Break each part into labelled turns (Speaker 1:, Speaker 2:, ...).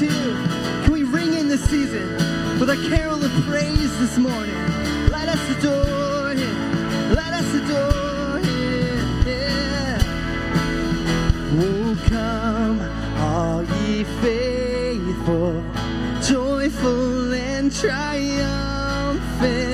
Speaker 1: Can we ring in the season with a carol of praise this morning? Let us adore him. Let us adore him. Yeah. Oh, come, all ye faithful, joyful and triumphant.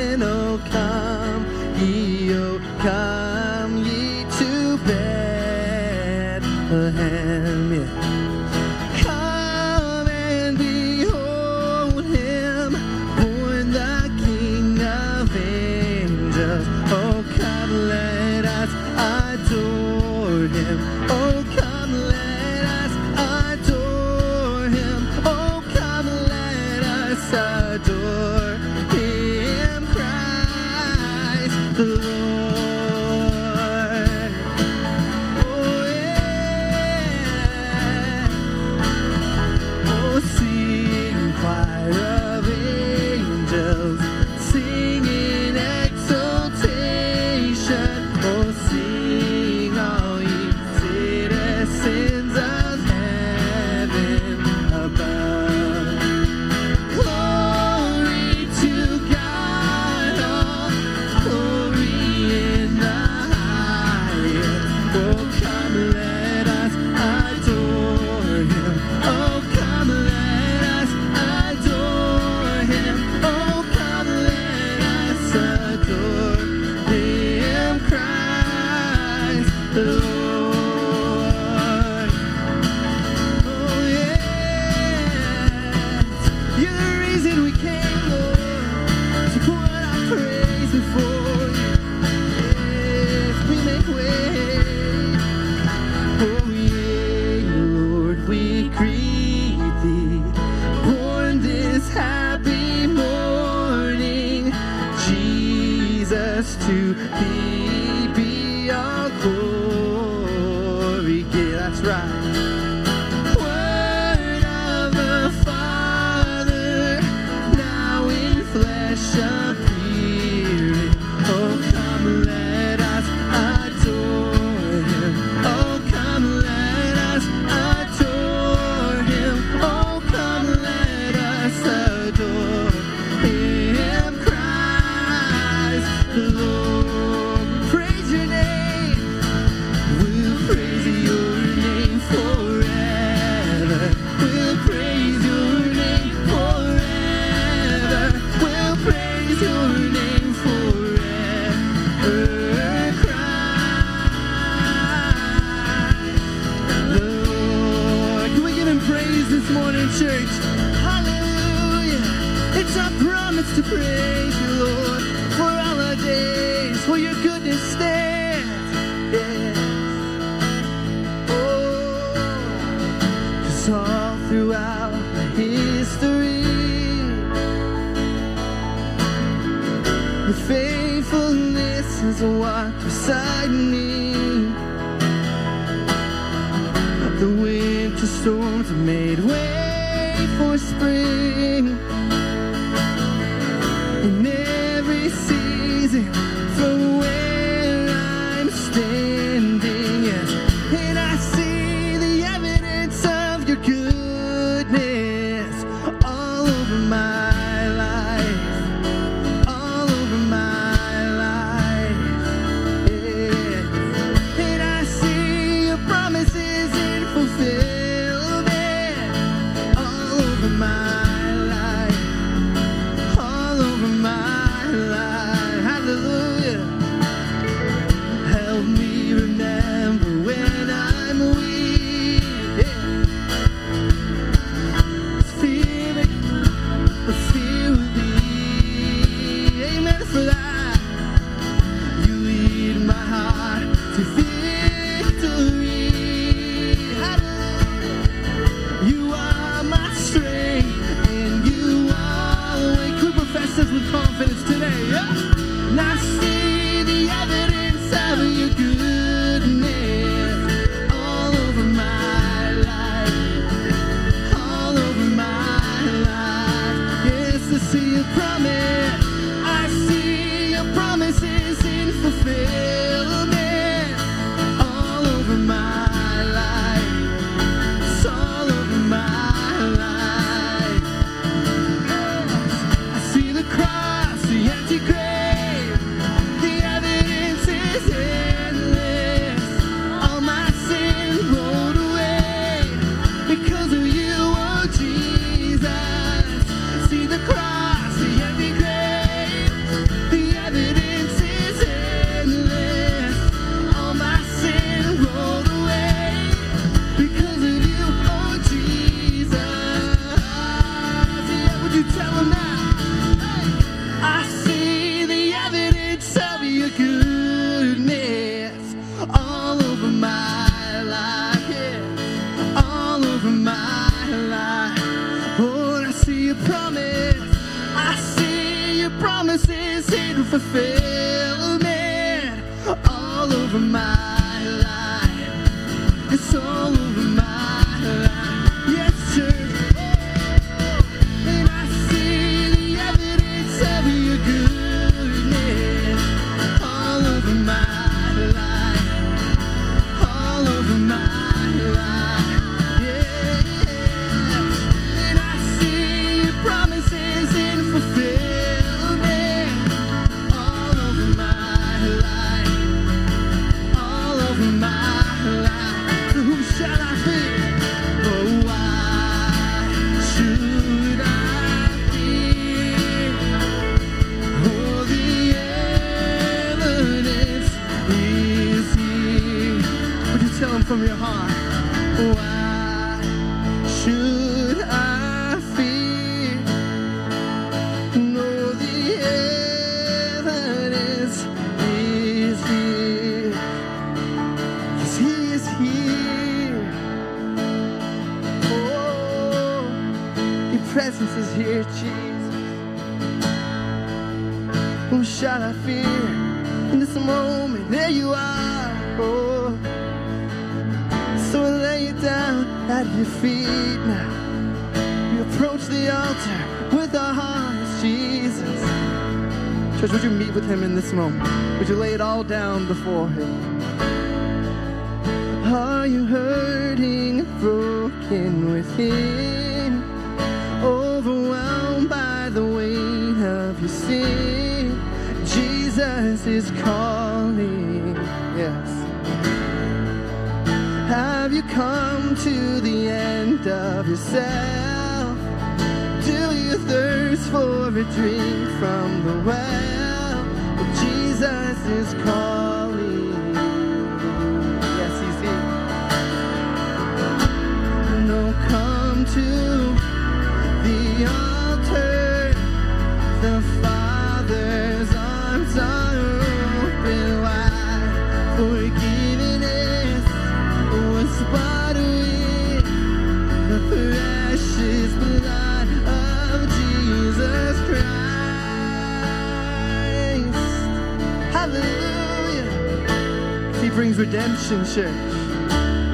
Speaker 1: Redemption, church.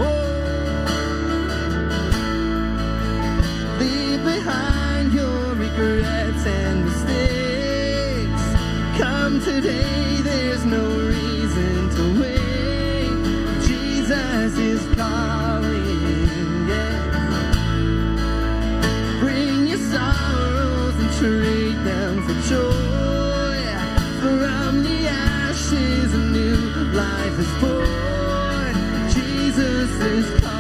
Speaker 1: Oh. Leave behind your regrets and mistakes. Come today, there's no reason to wait. Jesus is calling. Bring your sorrows and trade them for joy. For life is born. Jesus is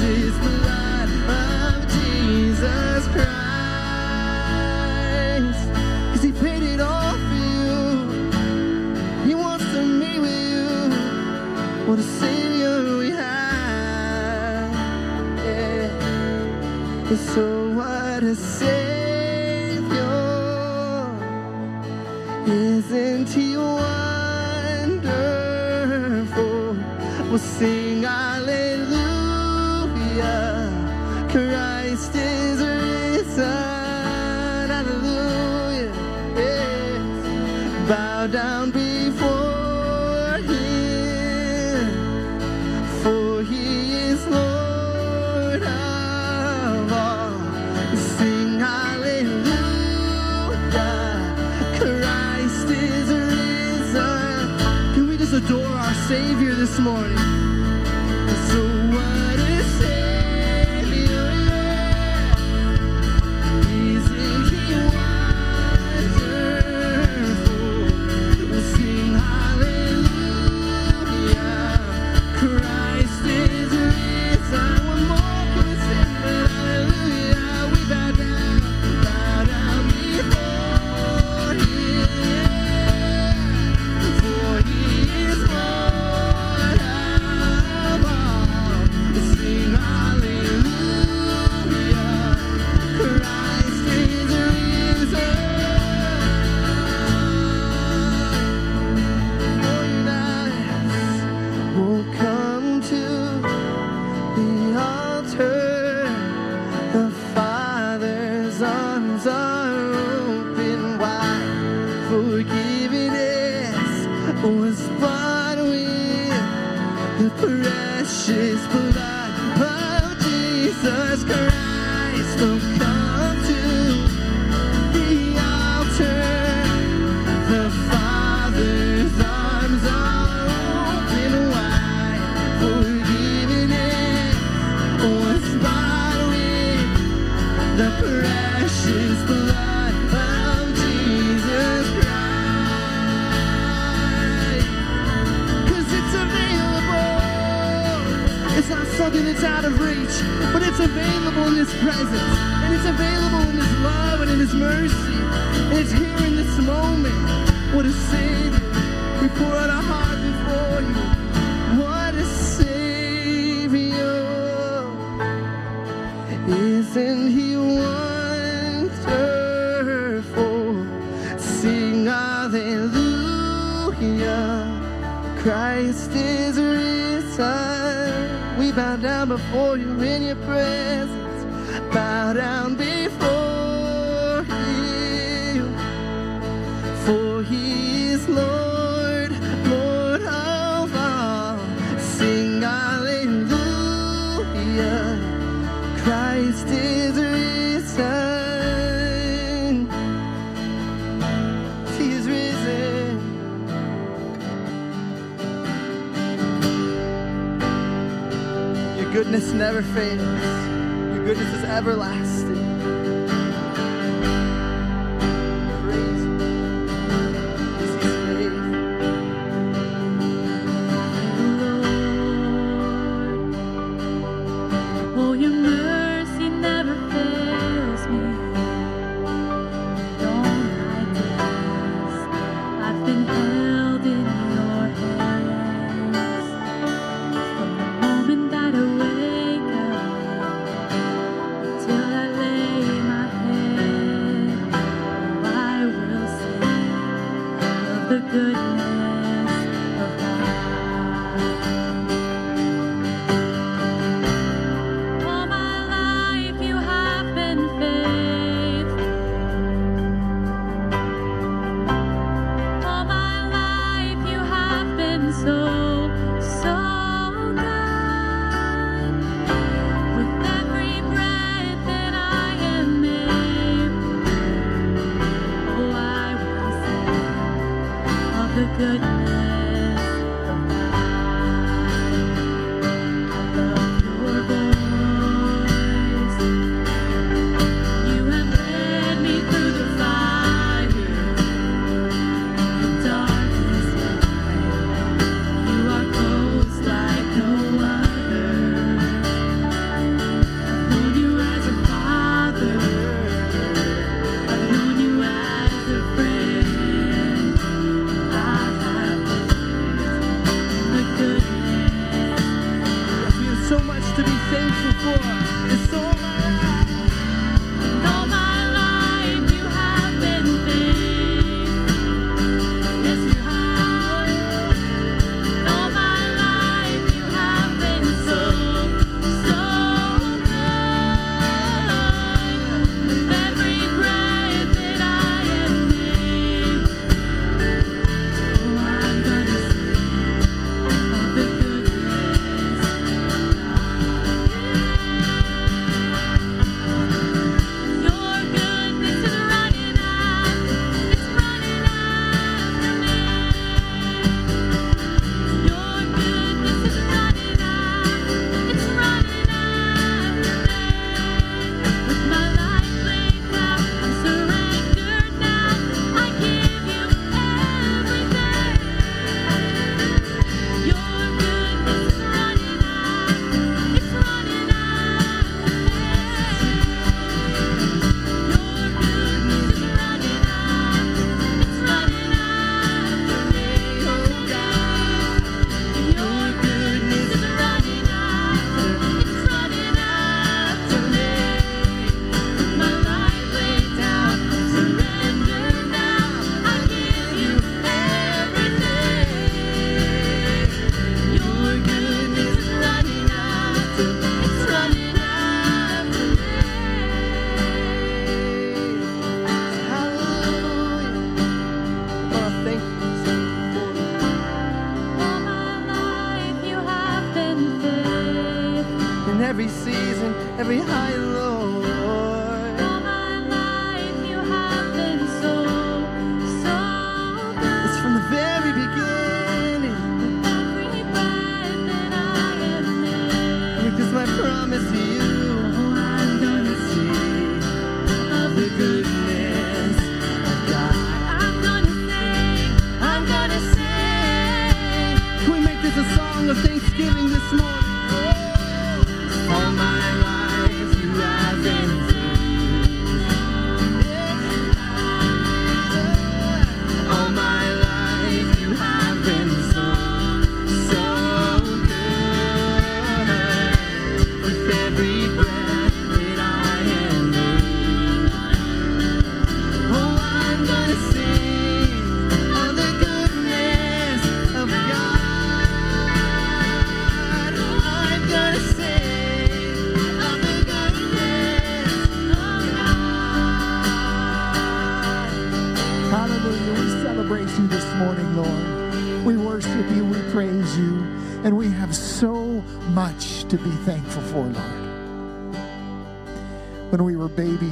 Speaker 1: precious blood of Jesus Christ. Cause he paid it all for you. He wants to meet with you. What a savior we have. Yeah. So what a savior. morning.
Speaker 2: This is real time. We bow down before you in your presence. Bow down. never fades. Your goodness is everlasting.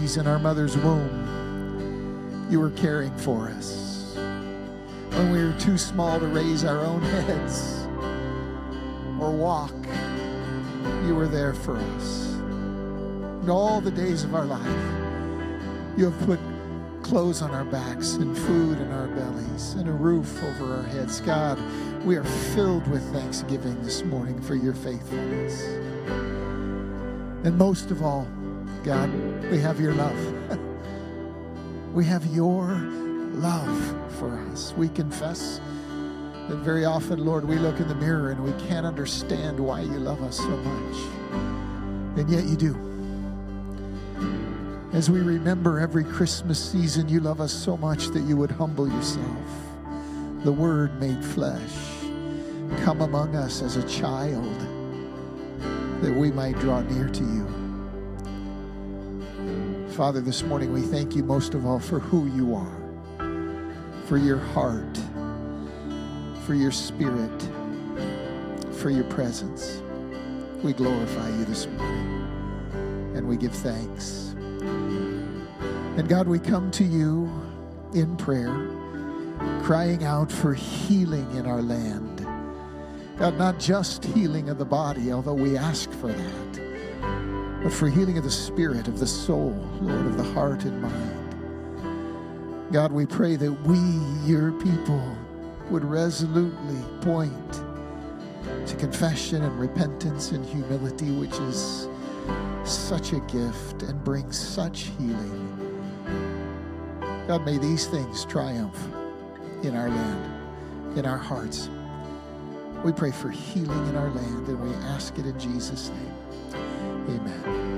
Speaker 3: Babies in our mother's womb, you were caring for us. When we were too small to raise our own heads or walk, you were there for us. And all the days of our life, you have put clothes on our backs and food in our bellies and a roof over our heads. God, we are filled with thanksgiving this morning for your faithfulness. And most of all, God, we have your love. we have your love for us. We confess that very often, Lord, we look in the mirror and we can't understand why you love us so much. And yet you do. As we remember every Christmas season, you love us so much that you would humble yourself. The Word made flesh, come among us as a child, that we might draw near to you. Father, this morning we thank you most of all for who you are, for your heart, for your spirit, for your presence. We glorify you this morning and we give thanks. And God, we come to you in prayer, crying out for healing in our land. God, not just healing of the body, although we ask for that, but for healing of the spirit, of the soul, Lord, of the heart and mind. God, we pray that we, your people, would resolutely point to confession and repentance and humility, which is such a gift and brings such healing. God, may these things triumph in our land, in our hearts. We pray for healing in our land and we ask it in Jesus' name. Amen. Amen.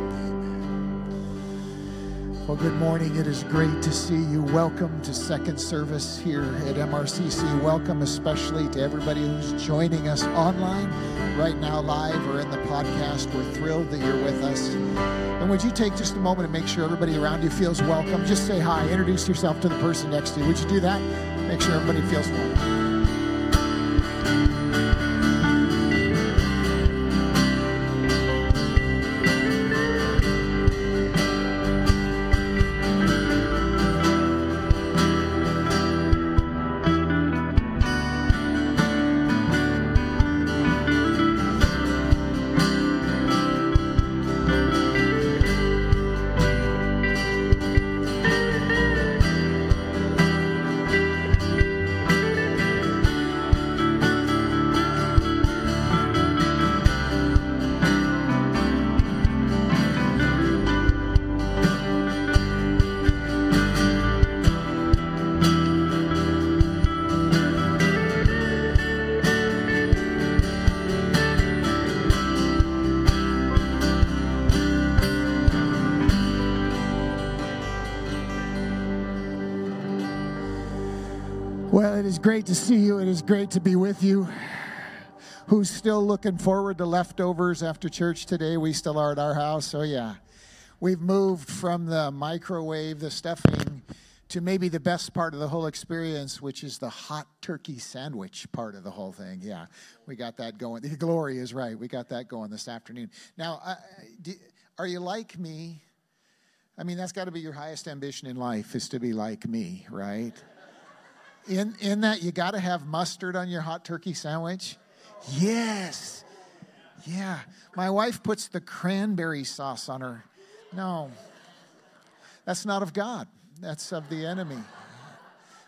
Speaker 3: Well, good morning. It is great to see you. Welcome to second service here at MRCC. Welcome especially to everybody who's joining us online right now, live or in the podcast. We're thrilled that you're with us. And would you take just a moment and make sure everybody around you feels welcome? Just say hi, introduce yourself to the person next to you. Would you do that? Make sure everybody feels welcome. Great to see you. It is great to be with you. Who's still looking forward to leftovers after church today? We still are at our house, so yeah. We've moved from the microwave, the stuffing, to maybe the best part of the whole experience, which is the hot turkey sandwich part of the whole thing. Yeah, we got that going. The glory is right. We got that going this afternoon. Now, are you like me? I mean, that's got to be your highest ambition in life is to be like me, right? In, in that, you got to have mustard on your hot turkey sandwich? Yes. Yeah. My wife puts the cranberry sauce on her. No, that's not of God, that's of the enemy.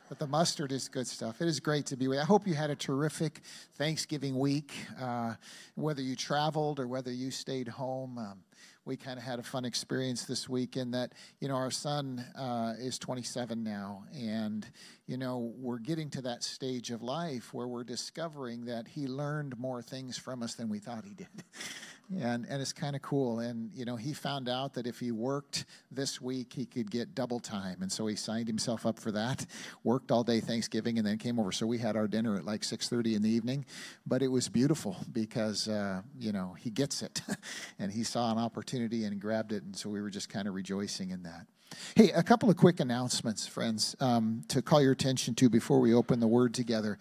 Speaker 3: But the mustard is good stuff. It is great to be with. you. I hope you had a terrific Thanksgiving week, uh, whether you traveled or whether you stayed home. Um, we kind of had a fun experience this week in that you know our son uh, is 27 now and you know we're getting to that stage of life where we're discovering that he learned more things from us than we thought he did and and it's kind of cool. And you know he found out that if he worked this week he could get double time. And so he signed himself up for that worked all day thanksgiving and then came over. So we had our dinner at like 6.30 in the evening. But it was beautiful because uh, you know he gets it. And he saw an opportunity and grabbed it. And so we were just kind of rejoicing in that. Hey, a couple of quick announcements, friends, um, to call your attention to before we open the word together.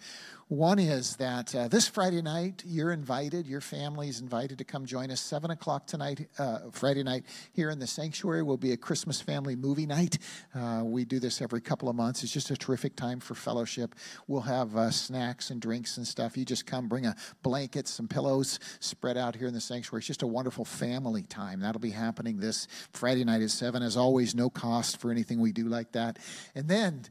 Speaker 3: One is that uh, this Friday night, you're invited, your family is invited to come join us. 7 o'clock tonight, uh, Friday night, here in the sanctuary will be a Christmas family movie night. Uh, we do this every couple of months. It's just a terrific time for fellowship. We'll have uh, snacks and drinks and stuff. You just come, bring a blanket, some pillows spread out here in the sanctuary. It's just a wonderful family time. That'll be happening this Friday night at 7. As always, no cost for anything we do like that. And then,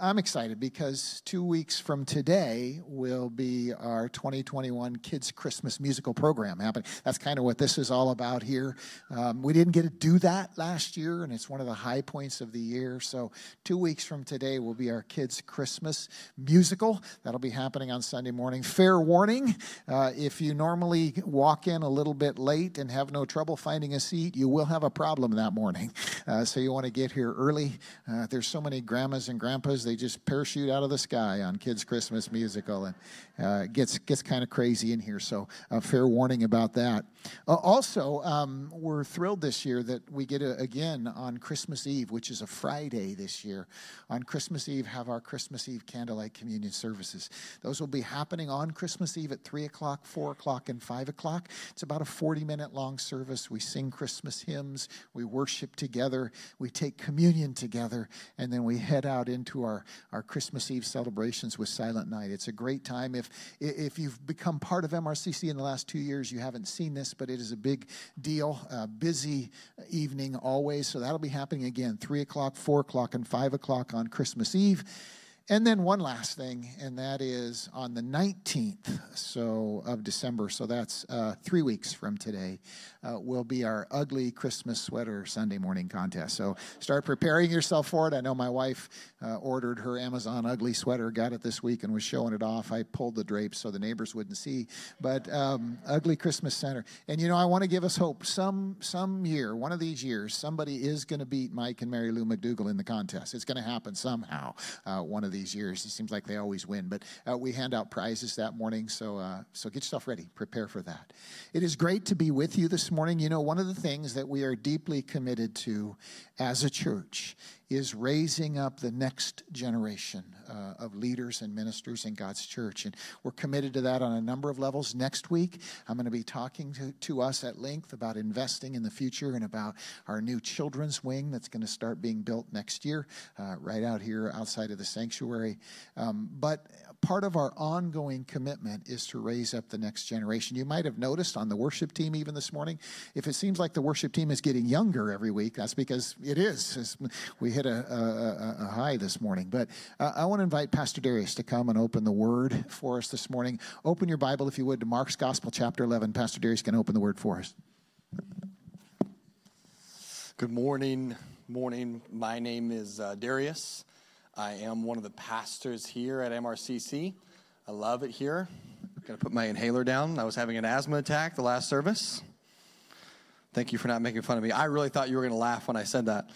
Speaker 3: I'm excited because two weeks from today will be our 2021 Kids Christmas musical program happening. That's kind of what this is all about here. Um, we didn't get to do that last year, and it's one of the high points of the year. So, two weeks from today will be our Kids Christmas musical. That'll be happening on Sunday morning. Fair warning uh, if you normally walk in a little bit late and have no trouble finding a seat, you will have a problem that morning. Uh, so, you want to get here early. Uh, there's so many grandmas and grandpas they just parachute out of the sky on Kids Christmas Musical, and uh, gets gets kind of crazy in here. So, a fair warning about that. Uh, also, um, we're thrilled this year that we get a, again on Christmas Eve, which is a Friday this year. On Christmas Eve, have our Christmas Eve candlelight communion services. Those will be happening on Christmas Eve at three o'clock, four o'clock, and five o'clock. It's about a forty-minute long service. We sing Christmas hymns, we worship together, we take communion together, and then we head out into our our Christmas Eve celebrations with Silent Night. It's a great time. If if you've become part of MRCC in the last two years, you haven't seen this, but it is a big deal. A busy evening always. So that'll be happening again, three o'clock, four o'clock, and five o'clock on Christmas Eve. And then one last thing, and that is on the 19th so of December. So that's uh, three weeks from today. Uh, will be our ugly Christmas sweater Sunday morning contest. So start preparing yourself for it. I know my wife uh, ordered her Amazon ugly sweater, got it this week, and was showing it off. I pulled the drapes so the neighbors wouldn't see. But um, ugly Christmas center. And you know, I want to give us hope. Some some year, one of these years, somebody is going to beat Mike and Mary Lou McDougal in the contest. It's going to happen somehow. Uh, one of these years. It seems like they always win. But uh, we hand out prizes that morning, so uh, so get yourself ready. Prepare for that. It is great to be with you this morning. Morning, you know, one of the things that we are deeply committed to as a church is raising up the next generation uh, of leaders and ministers in God's church. And we're committed to that on a number of levels. Next week, I'm going to be talking to, to us at length about investing in the future and about our new children's wing that's going to start being built next year, uh, right out here outside of the sanctuary. Um, but part of our ongoing commitment is to raise up the next generation. You might have noticed on the worship team, even this morning, if it seems like the worship team is getting younger every week, that's because it is. We hit a, a, a, high this morning. But uh, I want to invite Pastor Darius to come and open the word for us this morning. Open your Bible, if you would, to Mark's Gospel, chapter 11. Pastor Darius can open the word for us.
Speaker 4: Good morning. Morning. My name is uh, Darius. I am one of the pastors here at MRCC. I love it here. I'm Gonna put my inhaler down. I was having an asthma attack the last service. Thank you for not making fun of me. I really thought you were gonna laugh when I said that.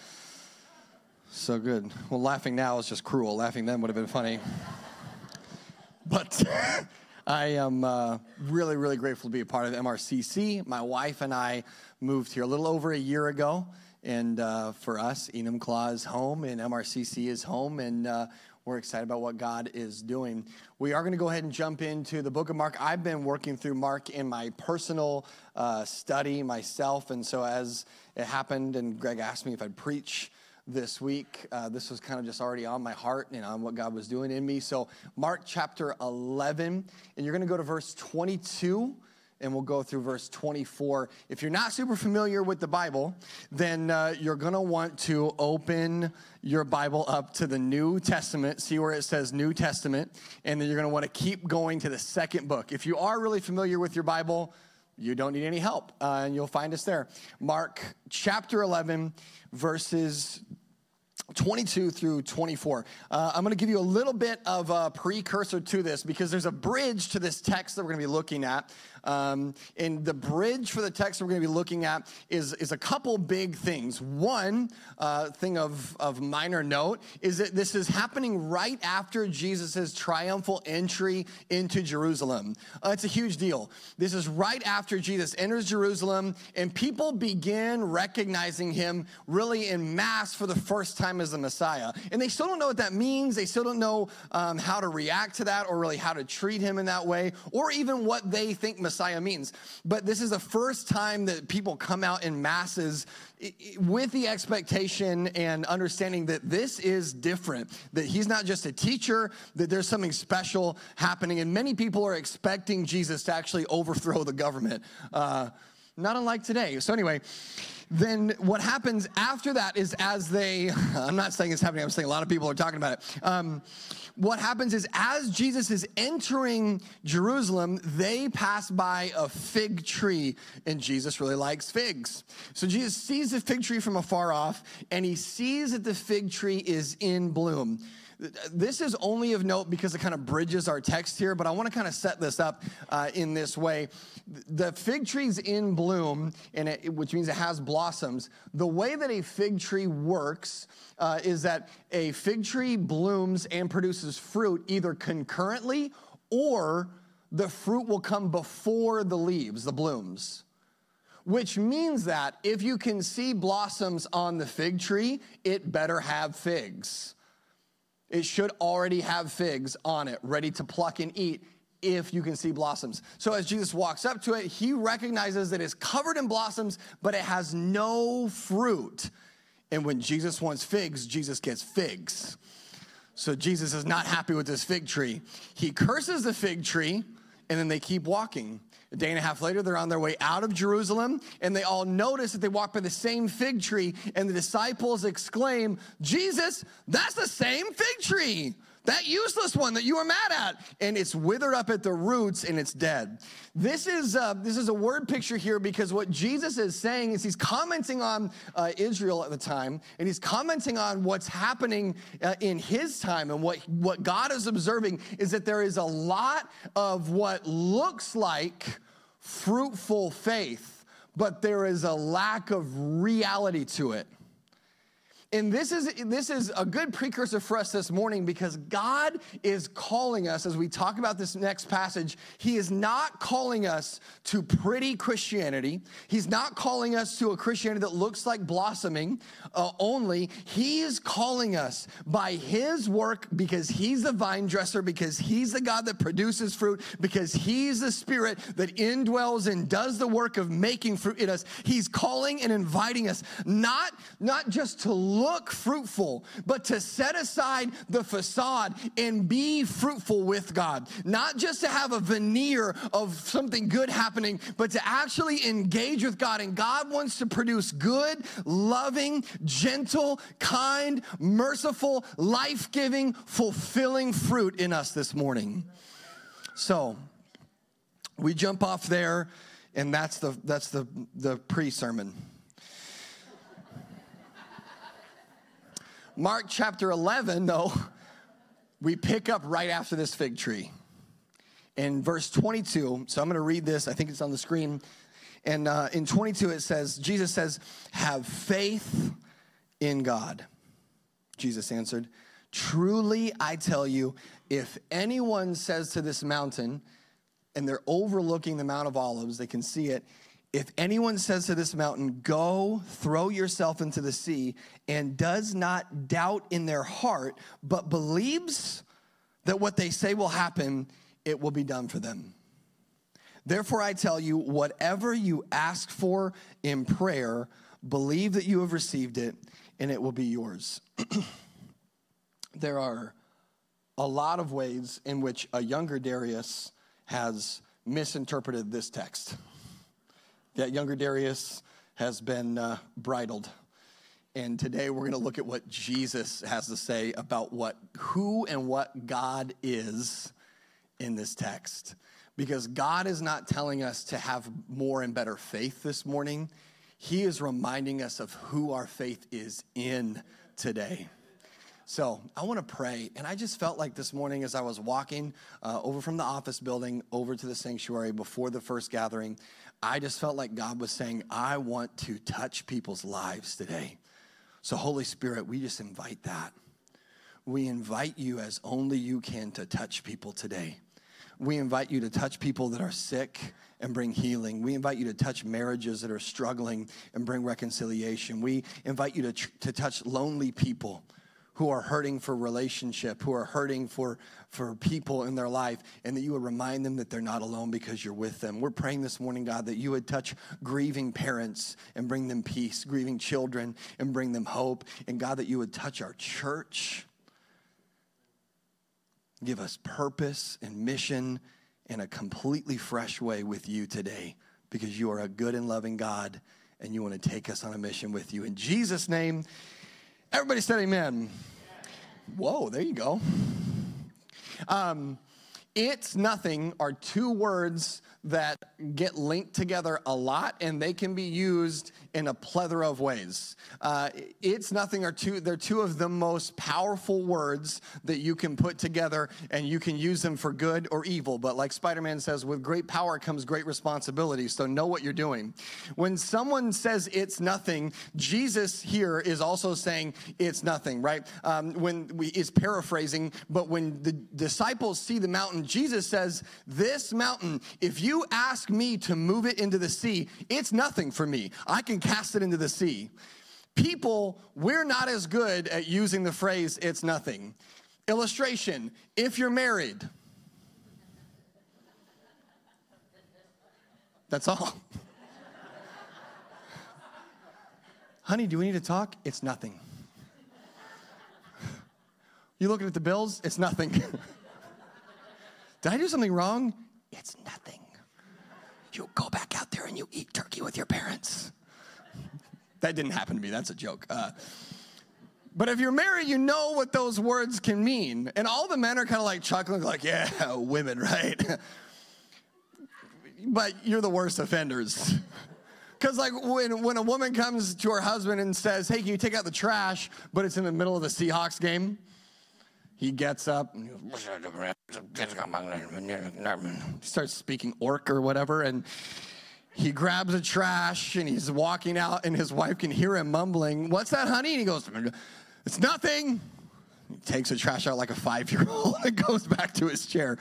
Speaker 4: So good. Well, laughing now is just cruel. Laughing then would have been funny. But I am uh, really, really grateful to be a part of MRCC. My wife and I moved here a little over a year ago. And uh, for us, Enumclaw is home and MRCC is home. And uh, we're excited about what God is doing. We are going to go ahead and jump into the book of Mark. I've been working through Mark in my personal uh, study myself. And so as it happened, and Greg asked me if I'd preach this week. Uh, this was kind of just already on my heart and on what God was doing in me. So, Mark chapter 11, and you're going to go to verse 22 and we'll go through verse 24. If you're not super familiar with the Bible, then uh, you're going to want to open your Bible up to the New Testament, see where it says New Testament, and then you're going to want to keep going to the second book. If you are really familiar with your Bible, you don't need any help, uh, and you'll find us there. Mark chapter 11, verses 22 through 24. Uh, I'm going to give you a little bit of a precursor to this because there's a bridge to this text that we're going to be looking at. Um, and the bridge for the text we're going to be looking at is, is a couple big things. One uh, thing of, of minor note is that this is happening right after Jesus' triumphal entry into Jerusalem. Uh, it's a huge deal. This is right after Jesus enters Jerusalem, and people begin recognizing him really in mass for the first time as the Messiah. And they still don't know what that means. They still don't know um, how to react to that or really how to treat him in that way or even what they think Messiah means. But this is the first time that people come out in masses with the expectation and understanding that this is different, that he's not just a teacher, that there's something special happening. And many people are expecting Jesus to actually overthrow the government, uh, not unlike today. So, anyway, then what happens after that is as they, I'm not saying it's happening, I'm saying a lot of people are talking about it. Um, what happens is as Jesus is entering Jerusalem, they pass by a fig tree, and Jesus really likes figs. So Jesus sees the fig tree from afar off, and he sees that the fig tree is in bloom. This is only of note because it kind of bridges our text here, but I want to kind of set this up uh, in this way. The fig tree's in bloom, and it, which means it has blossoms. The way that a fig tree works uh, is that a fig tree blooms and produces fruit either concurrently or the fruit will come before the leaves, the blooms which means that if you can see blossoms on the fig tree, it better have figs. It should already have figs on it, ready to pluck and eat if you can see blossoms. So as Jesus walks up to it, he recognizes that it's covered in blossoms, but it has no fruit. And when Jesus wants figs, Jesus gets figs. So Jesus is not happy with this fig tree. He curses the fig tree, and then they keep walking. A day and a half later, they're on their way out of Jerusalem, and they all notice that they walk by the same fig tree, and the disciples exclaim, Jesus, that's the same fig tree. That useless one that you were mad at, and it's withered up at the roots and it's dead. This is uh, this is a word picture here because what Jesus is saying is he's commenting on uh, Israel at the time, and he's commenting on what's happening uh, in his time, and what what God is observing is that there is a lot of what looks like fruitful faith, but there is a lack of reality to it. And this is, this is a good precursor for us this morning because God is calling us, as we talk about this next passage, He is not calling us to pretty Christianity. He's not calling us to a Christianity that looks like blossoming uh, only. He is calling us by His work because He's the vine dresser, because He's the God that produces fruit, because He's the Spirit that indwells and does the work of making fruit in us. He's calling and inviting us not, not just to look fruitful, but to set aside the facade and be fruitful with God. Not just to have a veneer of something good happening, but to actually engage with God. And God wants to produce good, loving, gentle, kind, merciful, life giving, fulfilling fruit in us this morning. So, we jump off there, and that's the, that's the, the pre sermon. Mark chapter 11, though, we pick up right after this fig tree. In verse 22, so I'm going to read this, I think it's on the screen. And uh, in 22, it says, Jesus says, Have faith in God. Jesus answered, Truly, I tell you, if anyone says to this mountain, and they're overlooking the Mount of Olives, they can see it, If anyone says to this mountain, Go, throw yourself into the sea, and does not doubt in their heart, but believes that what they say will happen, it will be done for them. Therefore, I tell you, whatever you ask for in prayer, believe that you have received it, and it will be yours. there are a lot of ways in which a younger Darius has misinterpreted this text. That younger Darius has been uh, bridled. And today we're going to look at what Jesus has to say about what who and what God is in this text. Because God is not telling us to have more and better faith this morning. He is reminding us of who our faith is in today. So I want to pray. And I just felt like this morning as I was walking uh, over from the office building over to the sanctuary before the first gathering, I just felt like God was saying, I want to touch people's lives today. So, Holy Spirit, we just invite that. We invite you as only you can to touch people today. We invite you to touch people that are sick and bring healing. We invite you to touch marriages that are struggling and bring reconciliation. We invite you to, tr- to touch lonely people who are hurting for relationship, who are hurting for, for people in their life, and that you would remind them that they're not alone because you're with them. We're praying this morning, God, that you would touch grieving parents and bring them peace, grieving children and bring them hope, and God, that you would touch our church. Give us purpose and mission in a completely fresh way with you today because you are a good and loving God and you want to take us on a mission with you. In Jesus' name, everybody said amen. Whoa, there you go. Um, it's nothing are two words that get linked together a lot and they can be used in a plethora of ways. Uh, it's nothing are two, they're two of the most powerful words that you can put together and you can use them for good or evil. But like Spider Man says, with great power comes great responsibility. So know what you're doing. When someone says it's nothing, Jesus here is also saying it's nothing, right? Um, when we is paraphrasing, but when the disciples see the mountain, Jesus says, This mountain, if you ask me to move it into the sea, it's nothing for me. I can cast it into the sea. People, we're not as good at using the phrase, it's nothing. Illustration if you're married, that's all. Honey, do we need to talk? It's nothing. You looking at the bills? It's nothing. Did I do something wrong? It's nothing. You go back out there and you eat turkey with your parents. that didn't happen to me. That's a joke. Uh, but if you're married, you know what those words can mean. And all the men are kind of like chuckling, like, yeah, women, right? but you're the worst offenders. Because, like, when, when a woman comes to her husband and says, hey, can you take out the trash, but it's in the middle of the Seahawks game, he gets up and he starts speaking orc or whatever, and he grabs a trash and he's walking out, and his wife can hear him mumbling, What's that, honey? And he goes, It's nothing. He takes the trash out like a five year old and goes back to his chair.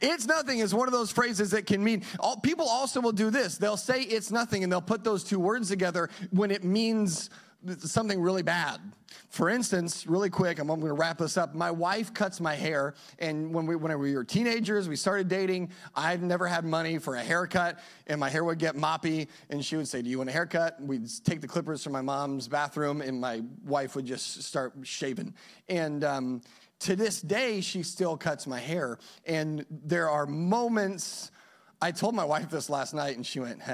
Speaker 4: It's nothing is one of those phrases that can mean, all, people also will do this. They'll say it's nothing and they'll put those two words together when it means something really bad. For instance, really quick, I'm, going to wrap this up. My wife cuts my hair, and when we when we were teenagers, we started dating. I'd never had money for a haircut, and my hair would get moppy, and she would say, "Do you want a haircut?" We'd take the clippers from my mom's bathroom, and my wife would just start shaving. And um, to this day, she still cuts my hair, and there are moments. I told my wife this last night, and she went.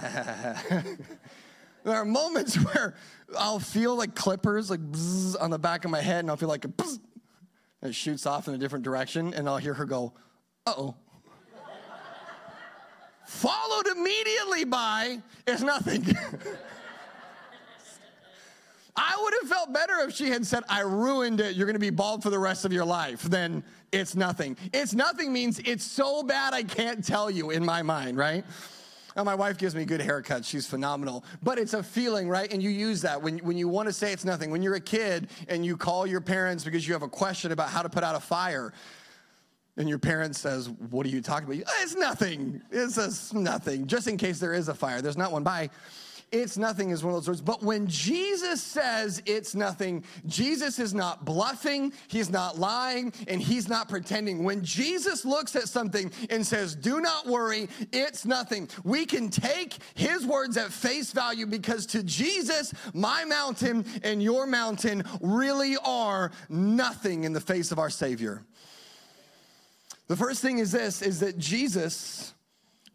Speaker 4: There are moments where I'll feel like clippers like bzz, on the back of my head, and I'll feel like a bzz, and it shoots off in a different direction, and I'll hear her go, "Uh oh." Followed immediately by is nothing. I would have felt better if she had said, I ruined it. You're going to be bald for the rest of your life. Then it's nothing. It's nothing means it's so bad I can't tell you in my mind, right? Now, my wife gives me good haircuts. She's phenomenal. But it's a feeling, right? And you use that when, when you want to say it's nothing. When you're a kid and you call your parents because you have a question about how to put out a fire, and your parent says, What are you talking about? "Ah, It's nothing. It's nothing. Just in case there is a fire. There's not one by. It's nothing is one of those words. But when Jesus says it's nothing, Jesus is not bluffing, he's not lying, and he's not pretending. When Jesus looks at something and says, Do not worry, it's nothing, we can take his words at face value because to Jesus, my mountain and your mountain really are nothing in the face of our Savior. The first thing is this is that Jesus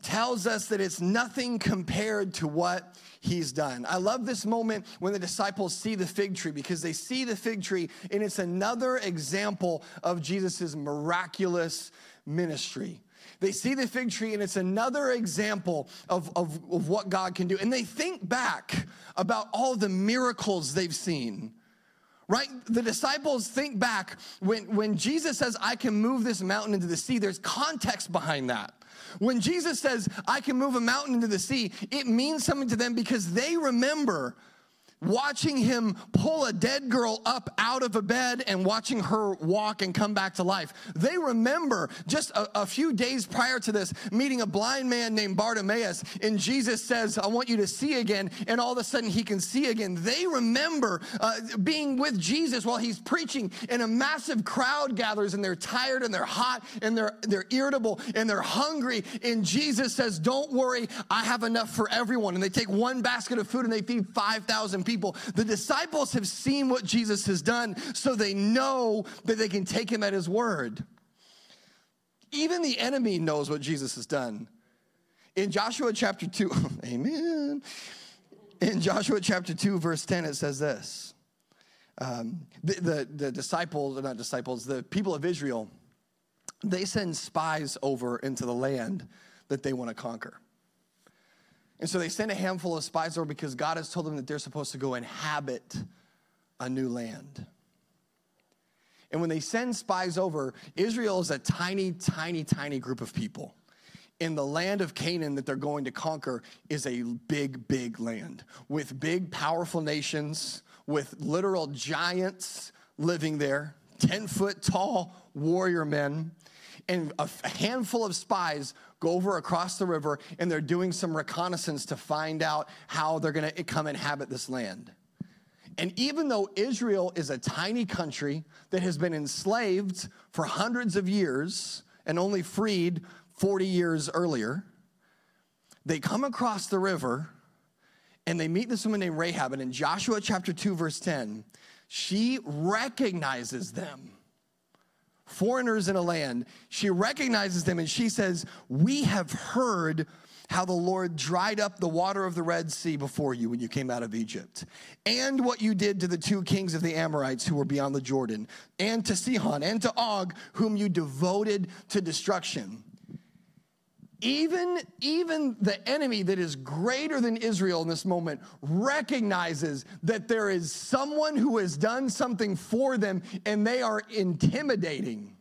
Speaker 4: tells us that it's nothing compared to what he's done. I love this moment when the disciples see the fig tree because they see the fig tree and it's another example of Jesus' miraculous ministry. They see the fig tree and it's another example of, of, of what God can do. And they think back about all the miracles they've seen right? The disciples think back when, when Jesus says, I can move this mountain into the sea, there's context behind that. When Jesus says, I can move a mountain into the sea, it means something to them because they remember watching him pull a dead girl up out of a bed and watching her walk and come back to life. They remember just a, a, few days prior to this meeting a blind man named Bartimaeus, and Jesus says, I want you to see again, and all of a sudden he can see again. They remember uh, being with Jesus while he's preaching, and a massive crowd gathers, and they're tired and they're hot and they're, they're irritable and they're hungry. And Jesus says, Don't worry, I have enough for everyone. And they take one basket of food and they feed 5,000 people. The disciples have seen what Jesus has done, so they know that they can take him at his word. Even the enemy knows what Jesus has done. In Joshua chapter 2, amen. In Joshua chapter 2, verse 10, it says this um, the, the, the disciples, not disciples, the people of Israel, they send spies over into the land that they want to conquer. And so they send a handful of spies over because God has told them that they're supposed to go inhabit a new land. And when they send spies over, Israel is a tiny, tiny, tiny group of people. In the land of Canaan that they're going to conquer is a big, big land with big, powerful nations, with literal giants living there, 10 foot tall warrior men. And a handful of spies go over across the river and they're doing some reconnaissance to find out how they're going to eh, come inhabit this land. And even though Israel is a tiny country that has been enslaved for hundreds of years and only freed 40 years earlier, they come across the river and they meet this woman named Rahab. And in Joshua chapter 2, verse 10, she recognizes them foreigners in a land. She recognizes them and she says, We have heard how the Lord dried up the water of the Red Sea before you when you came out of Egypt, and what you did to the two kings of the Amorites who were beyond the Jordan, and to Sihon and to Og, whom you devoted to destruction. Even, even the enemy that is greater than Israel in this moment recognizes that there is someone who has done something for them and they are intimidating.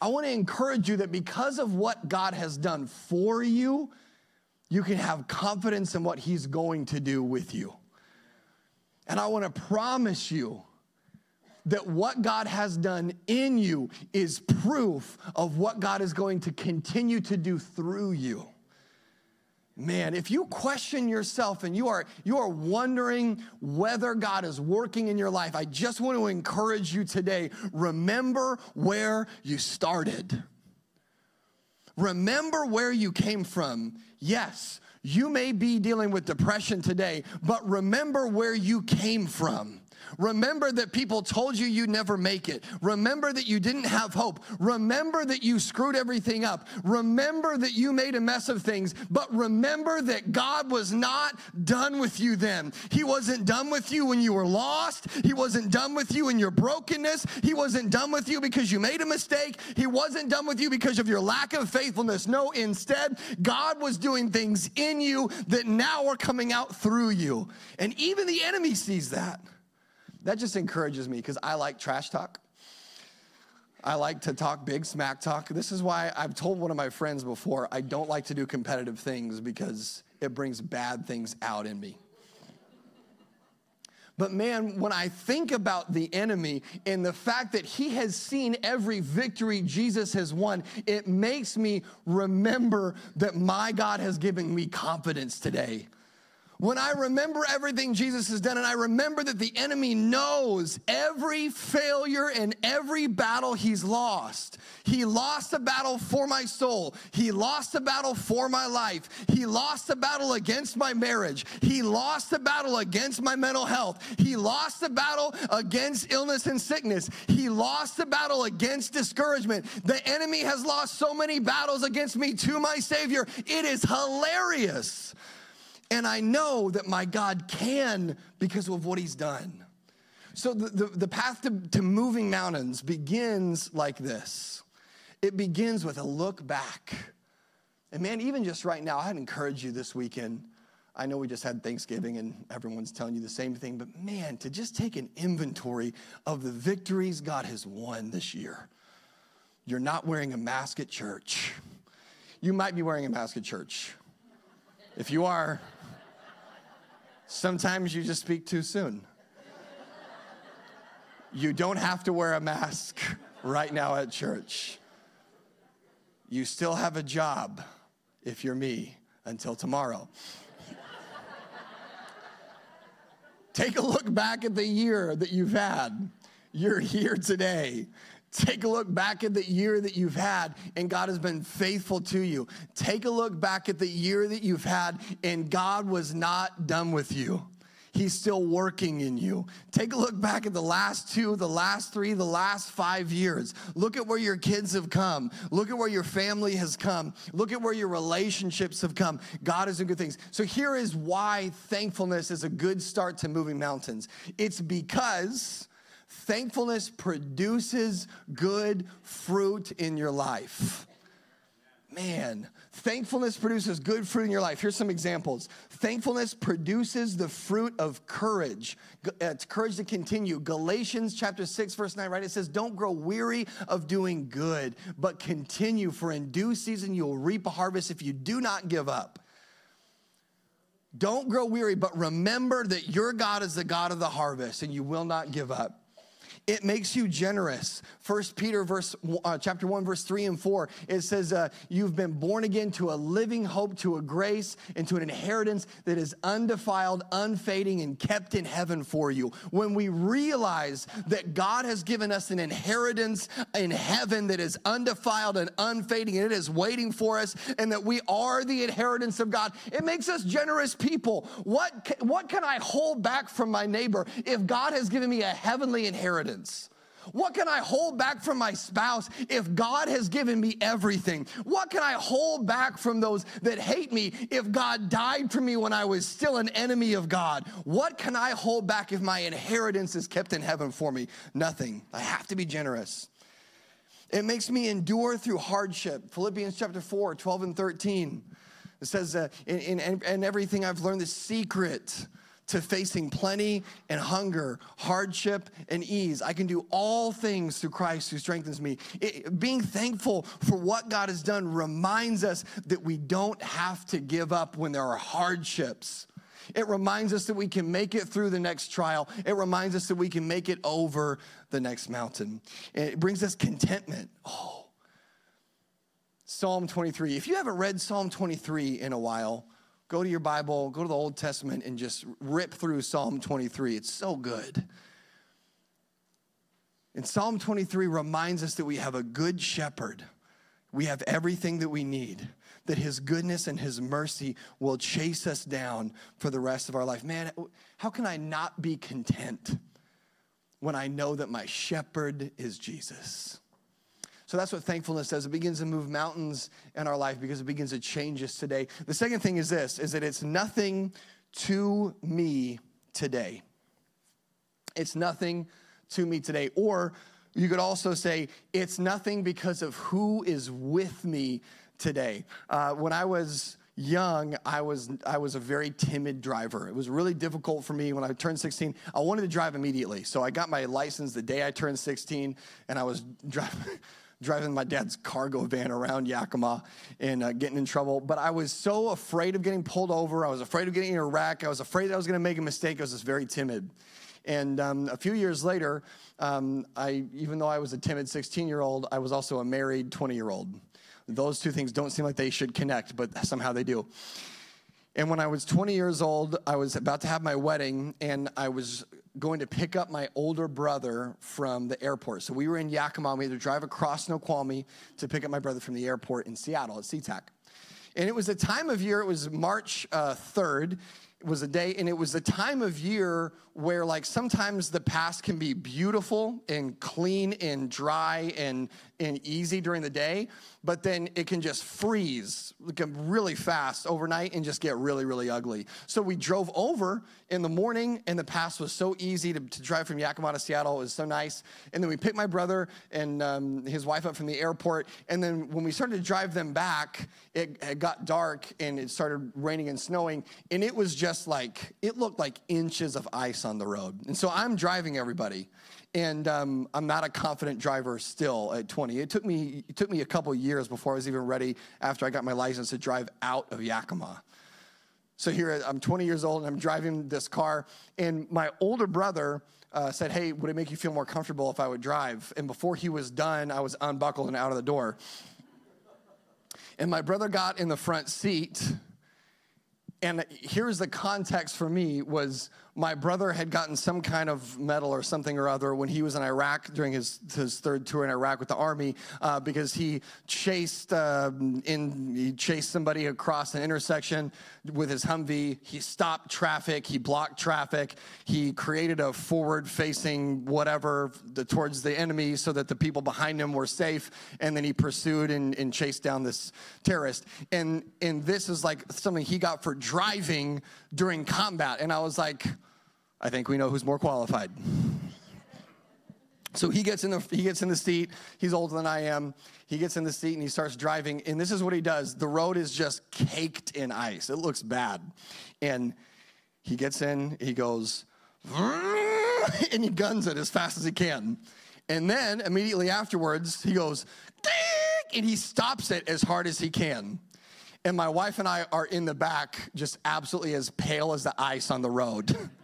Speaker 4: I want to encourage you that because of what God has done for you, you can have confidence in what He's going to do with you. And I want to promise you that what God has done in you is proof of what God is going to continue to do through you. Man, if you question yourself and you are you are wondering whether God is working in your life, I just want to encourage you today, remember where you started. Remember where you came from. Yes, you may be dealing with depression today, but remember where you came from. Remember that people told you you'd never make it. Remember that you didn't have hope. Remember that you screwed everything up. Remember that you made a mess of things. But remember that God was not done with you then. He wasn't done with you when you were lost. He wasn't done with you in your brokenness. He wasn't done with you because you made a mistake. He wasn't done with you because of your lack of faithfulness. No, instead, God was doing things in you that now are coming out through you. And even the enemy sees that that just encourages me because I like trash talk. I like to talk big smack talk. This is why I've told one of my friends before I don't like to do competitive things because it brings bad things out in me. But man, when I think about the enemy and the fact that he has seen every victory Jesus has won, it makes me remember that my God has given me confidence today. When I remember everything Jesus has done, and I remember that the enemy knows every failure and every battle he's lost. He lost a battle for my soul. He lost a battle for my life. He lost a battle against my marriage. He lost a battle against my mental health. He lost a battle against illness and sickness. He lost a battle against discouragement. The enemy has lost so many battles against me to my Savior. It is hilarious. And I know that my God can because of what he's done. So the, the, the path to, to moving mountains begins like this it begins with a look back. And man, even just right now, I'd encourage you this weekend. I know we just had Thanksgiving and everyone's telling you the same thing, but man, to just take an inventory of the victories God has won this year. You're not wearing a mask at church. You might be wearing a mask at church. If you are, Sometimes you just speak too soon. You don't have to wear a mask right now at church. You still have a job if you're me until tomorrow. Take a look back at the year that you've had. You're here today. Take a look back at the year that you've had and God has been faithful to you. Take a look back at the year that you've had and God was not done with you. He's still working in you. Take a look back at the last two, the last three, the last five years. Look at where your kids have come. Look at where your family has come. Look at where your relationships have come. God is doing good things. So here is why thankfulness is a good start to moving mountains. It's because Thankfulness produces good fruit in your life. Man, thankfulness produces good fruit in your life. Here's some examples. Thankfulness produces the fruit of courage. It's uh, courage to continue. Galatians chapter 6, verse 9, right? It says, Don't grow weary of doing good, but continue, for in due season you'll reap a harvest if you do not give up. Don't grow weary, but remember that your God is the God of the harvest and you will not give up. It makes you generous. First Peter verse uh, chapter 1 verse 3 and 4 it says uh, you've been born again to a living hope to a grace and to an inheritance that is undefiled, unfading and kept in heaven for you. When we realize that God has given us an inheritance in heaven that is undefiled and unfading and it is waiting for us and that we are the inheritance of God, it makes us generous people. What what can I hold back from my neighbor if God has given me a heavenly inheritance? What can I hold back from my spouse if God has given me everything? What can I hold back from those that hate me if God died for me when I was still an enemy of God? What can I hold back if my inheritance is kept in heaven for me? Nothing. I have to be generous. It makes me endure through hardship. Philippians chapter 4, 12 and 13. It says, uh, in, in, in everything I've learned the secret to facing plenty and hunger, hardship and ease. I can do all things through Christ who strengthens me. It, being thankful for what God has done reminds us that we don't have to give up when there are hardships. It reminds us that we can make it through the next trial. It reminds us that we can make it over the next mountain. It brings us contentment. Oh, Psalm 23. If you haven't read Psalm 23 in a while, go to your Bible, go to the Old Testament, and just rip through Psalm 23. It's so good. And Psalm 23 reminds us that we have a good shepherd. We have everything that we need, that his goodness and his mercy will chase us down for the rest of our life. Man, how can I not be content when I know that my shepherd is Jesus? So that's what thankfulness does. It begins to move mountains in our life because it begins to change us today. The second thing is this is that it's nothing to me today. It's nothing to me today. Or you could also say, it's nothing because of who is with me today. Uh, when I was young, I was I was a very timid driver. It was really difficult for me when I turned 16. I wanted to drive immediately, so I got my license the day I turned 16, and I was driving driving my dad's cargo van around Yakima and uh, getting in trouble. But I was so afraid of getting pulled over. I was afraid of getting in a wreck. I was afraid I was going to make a mistake. I was just very timid. And um, a few years later, um, I, even though I was a timid 16 year old, I was also a married 20 year old. Those two things don't seem like they should connect, but somehow they do. And when I was 20 years old, I was about to have my wedding, and I was going to pick up my older brother from the airport. So we were in Yakima. We had to drive across Snoqualmie to pick up my brother from the airport in Seattle at SeaTac. And it was a time of year, it was March uh, 3rd, it was a day, and it was a time of year where, like, sometimes the past can be beautiful and clean and dry and, and easy during the day, but then it can just freeze like, really fast overnight and just get really, really ugly. So we drove over in the morning, and the pass was so easy to, to drive from Yakima to Seattle. It was so nice. And then we picked my brother and um, his wife up from the airport. And then when we started to drive them back, it, it got dark and it started raining and snowing. And it was just like, it looked like inches of ice on the road. And so I'm driving everybody. And um, I'm not a confident driver still at 20. It took me it took me a couple years before I was even ready after I got my license to drive out of Yakima. So here I'm 20 years old and I'm driving this car, and my older brother uh, said, "Hey, would it make you feel more comfortable if I would drive?" And before he was done, I was unbuckled and out of the door. And my brother got in the front seat, and here's the context for me was my brother had gotten some kind of medal or something or other when he was in Iraq during his, his third tour in Iraq with the army uh, because he chased uh, in he chased somebody across an intersection with his Humvee. He stopped traffic. He blocked traffic. He created a forward-facing whatever the, towards the enemy so that the people behind him were safe. And then he pursued and, and chased down this terrorist. And and this is like something he got for driving during combat. And I was like. I think we know who's more qualified. So he gets in the he gets in the seat. He's older than I am. He gets in the seat and he starts driving. And this is what he does. The road is just caked in ice. It looks bad. And he gets in. He goes and he guns it as fast as he can. And then immediately afterwards, he goes and he stops it as hard as he can. And my wife and I are in the back, just absolutely as pale as the ice on the road.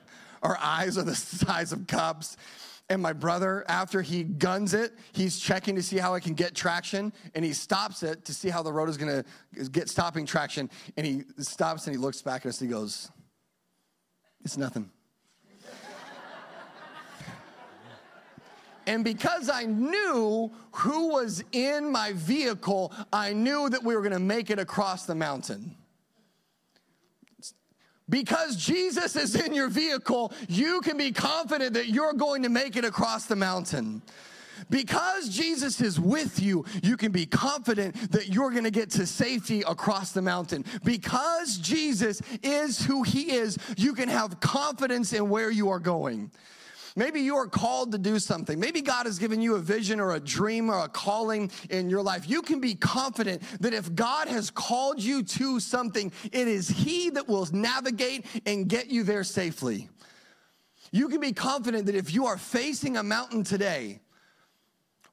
Speaker 4: Our eyes are the size of cups. And my brother, after he guns it, he's checking to see how it can get traction, and he stops it to see how the road is gonna get stopping traction. And he stops and he looks back at us and he goes, It's nothing. And because I knew who was in my vehicle, I knew that we were gonna make it across the mountain. Because Jesus is in your vehicle, you can be confident that you're going to make it across the mountain. Because Jesus is with you, you can be confident that you're going to get to safety across the mountain. Because Jesus is who he is, you can have confidence in where you are going. Maybe you are called to do something. Maybe God has given you a vision or a dream or a calling in your life. You can be confident that if God has called you to something, it is He that will navigate and get you there safely. You can be confident that if you are facing a mountain today,